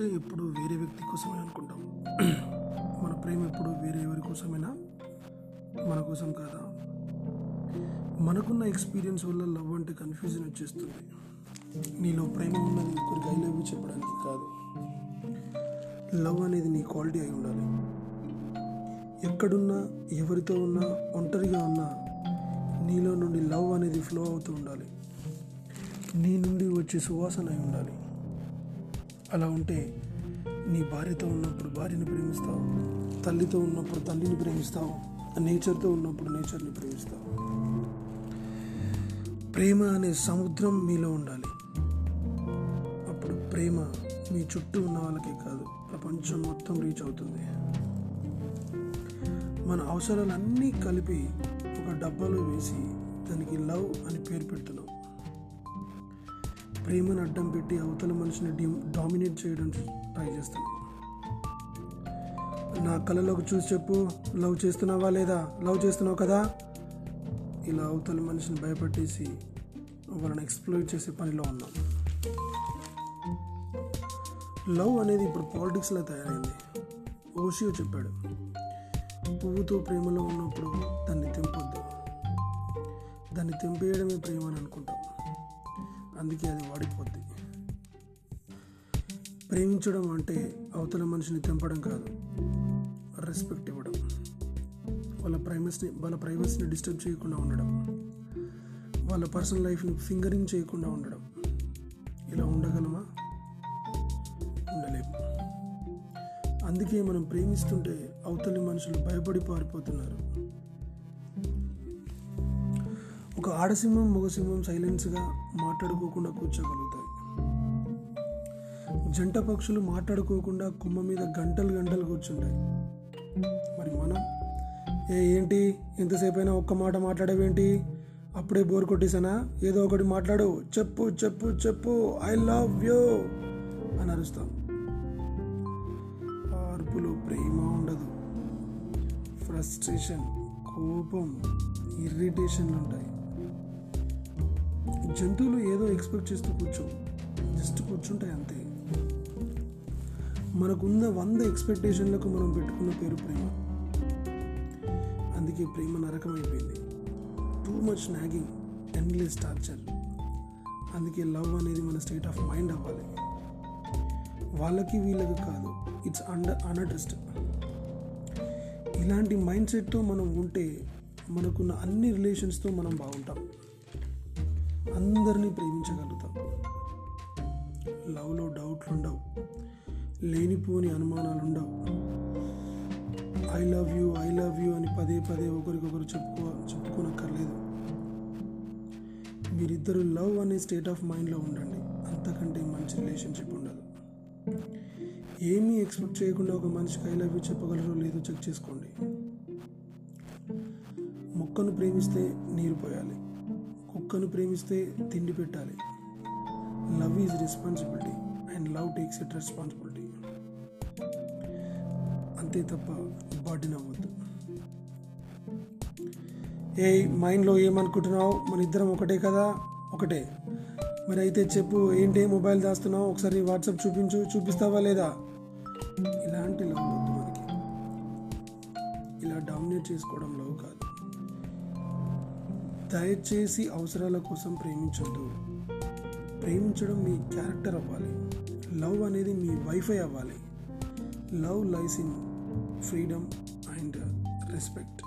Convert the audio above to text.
అంటే ఎప్పుడు వేరే వ్యక్తి కోసమే అనుకుంటాం. మన ప్రేమ ఎప్పుడు వేరే ఎవరి కోసమైనా? మన కోసం కాదా? మనకున్న ఎక్స్పీరియన్స్ వల్ల లవ్ అంటే కన్ఫ్యూజన్ వచ్చేస్తుంది. నీలో ప్రేమ ఉన్నది ఒకరికి ఐ లవ్ చెప్పడానికి కాదు. లవ్ అనేది నీ క్వాలిటీ అయి ఉండాలి. ఎక్కడున్నా ఎవరితో ఉన్నా ఒంటరిగా ఉన్నా నీలో నుండి లవ్ అనేది ఫ్లో అవుతూ ఉండాలి. నీ నుండి వచ్చే సువాసన అయి ఉండాలి. అలా ఉంటే నీ భార్యతో ఉన్నప్పుడు భార్యని ప్రేమిస్తావు తల్లితో ఉన్నప్పుడు తల్లిని ప్రేమిస్తావు నేచర్తో ఉన్నప్పుడు నేచర్ని ప్రేమిస్తావు. ప్రేమ అనే సముద్రం మీలో ఉండాలి. అప్పుడు ప్రేమ మీ చుట్టూ ఉన్న వాళ్ళకే కాదు ప్రపంచం మొత్తం రీచ్ అవుతుంది. మన అవసరాలన్నీ కలిపి ఒక డబ్బాలో వేసి దానికి లవ్ అని పేరు పెడుతున్నాం. ప్రేమను అడ్డం పెట్టి అవతల మనిషిని డి డామినేట్ చేయడం ట్రై చేస్తాను. నా కళ్ళలోకి చూసి చెప్పు లవ్ చేస్తున్నావా లేదా? లవ్ చేస్తున్నావు కదా? ఇలా అవతల మనిషిని భయపెట్టేసి వాళ్ళని ఎక్స్ప్లోర్ చేసే పనిలో ఉన్నాం. లవ్ అనేది ఇప్పుడు పాలిటిక్స్లో తయారైంది. ఓషియో చెప్పాడు పువ్వుతో ప్రేమలో ఉన్నప్పుడు దాన్ని తెంపొద్దు. దాన్ని తెంపేయడమే ప్రేమ అని అనుకుంటాం. అందుకే అది వాడిపోద్ది. ప్రేమించడం అంటే అవతల మనిషిని తెంపడం కాదు రెస్పెక్ట్ ఇవ్వడం. వాళ్ళ ప్రైవసీని వాళ్ళ ప్రైవసీని డిస్టర్బ్ చేయకుండా ఉండడం. వాళ్ళ పర్సనల్ లైఫ్ని ఫింగరింగ్ చేయకుండా ఉండడం. ఇలా ఉండగలమా? ఉండలేము. అందుకే మనం ప్రేమిస్తుంటే అవతలి మనుషులు భయపడి పారిపోతున్నారు. ఒక ఆడసింహం మగసింహం సైలెన్స్గా మాట్లాడుకోకుండా కూర్చోగలుగుతాయి. జంట పక్షులు మాట్లాడుకోకుండా కొమ్మ మీద గంటలు గంటలు కూర్చుంటాయి. మరి మనం? ఏ ఏంటి? ఎంతసేపు అయినా ఒక్క మాట మాట్లాడవేంటి? అప్పుడే బోర్ కొట్టేసానా ఏదో ఒకటి మాట్లాడు. చెప్పు చెప్పు చెప్పు. I love you! అని అరుస్తాం. ఆ అరుపులో ప్రేమ ఉండదు. ఫ్రస్ట్రేషన్ కోపం ఇరిటేషన్లు ఉంటాయి జంతువులు ఏదో ఎక్స్పెక్ట్ చేస్తూ కూర్చో. జస్ట్ కూర్చుంటాయి అంతే. మనకున్న వంద ఎక్స్పెక్టేషన్లకు మనం పెట్టుకున్న పేరు ప్రేమ. అందుకే ప్రేమ నరకం అయిపోయింది too much nagging endless torture అందుకే లవ్ అనేది మన స్టేట్ ఆఫ్ మైండ్ అవ్వాలి. వాళ్ళకి వీళ్ళకి కాదు ఇట్స్ అండర్ అనడ్రెస్ట్ ఇలాంటి మైండ్ సెట్తో మనం ఉంటే మనకున్న అన్ని రిలేషన్స్తో మనం బాగుంటాం. అందరినీ ప్రేమించగలుగుతాం. లవ్లో డౌట్లు ఉండవు లేనిపోని అనుమానాలు ఉండవు I love you I love you అని పదే పదే ఒకరికొకరు చెప్పుకో చెప్పుకోనక్కర్లేదు. మీరిద్దరు లవ్ అనే స్టేట్ ఆఫ్ మైండ్లో ఉండండి. అంతకంటే మంచి రిలేషన్షిప్ ఉండదు. ఏమీ ఎక్స్పెక్ట్ చేయకుండా ఒక మనిషికి ఐ లవ్ యూ చెప్పగలరో లేదో చెక్ చేసుకోండి. మొక్కను ప్రేమిస్తే నీరు పోయాలి. కుక్కను ప్రేమిస్తే తిండి పెట్టాలి. Love is responsibility and love takes it responsibility. అంతే తప్ప బాడీ అవ్వద్దు ఏ మైండ్లో ఏమనుకుంటున్నావు? మన ఇద్దరం ఒకటే కదా? ఒకటే. మరి అయితే చెప్పు ఏంటి మొబైల్ దాస్తున్నావు? ఒకసారి వాట్సాప్ చూపించు చూపిస్తావా లేదా? ఇలాంటి లవ్ వద్దు మనకి. ఇలా డామినేట్ చేసుకోవడం లవ్ కాదు. దయచేసి అవసరాల కోసం ప్రేమించొద్దు. ప్రేమించడం మీ క్యారెక్టర్ అవ్వాలి. లవ్ అనేది మీ వైఫై అవ్వాలి. Love lies in freedom and respect.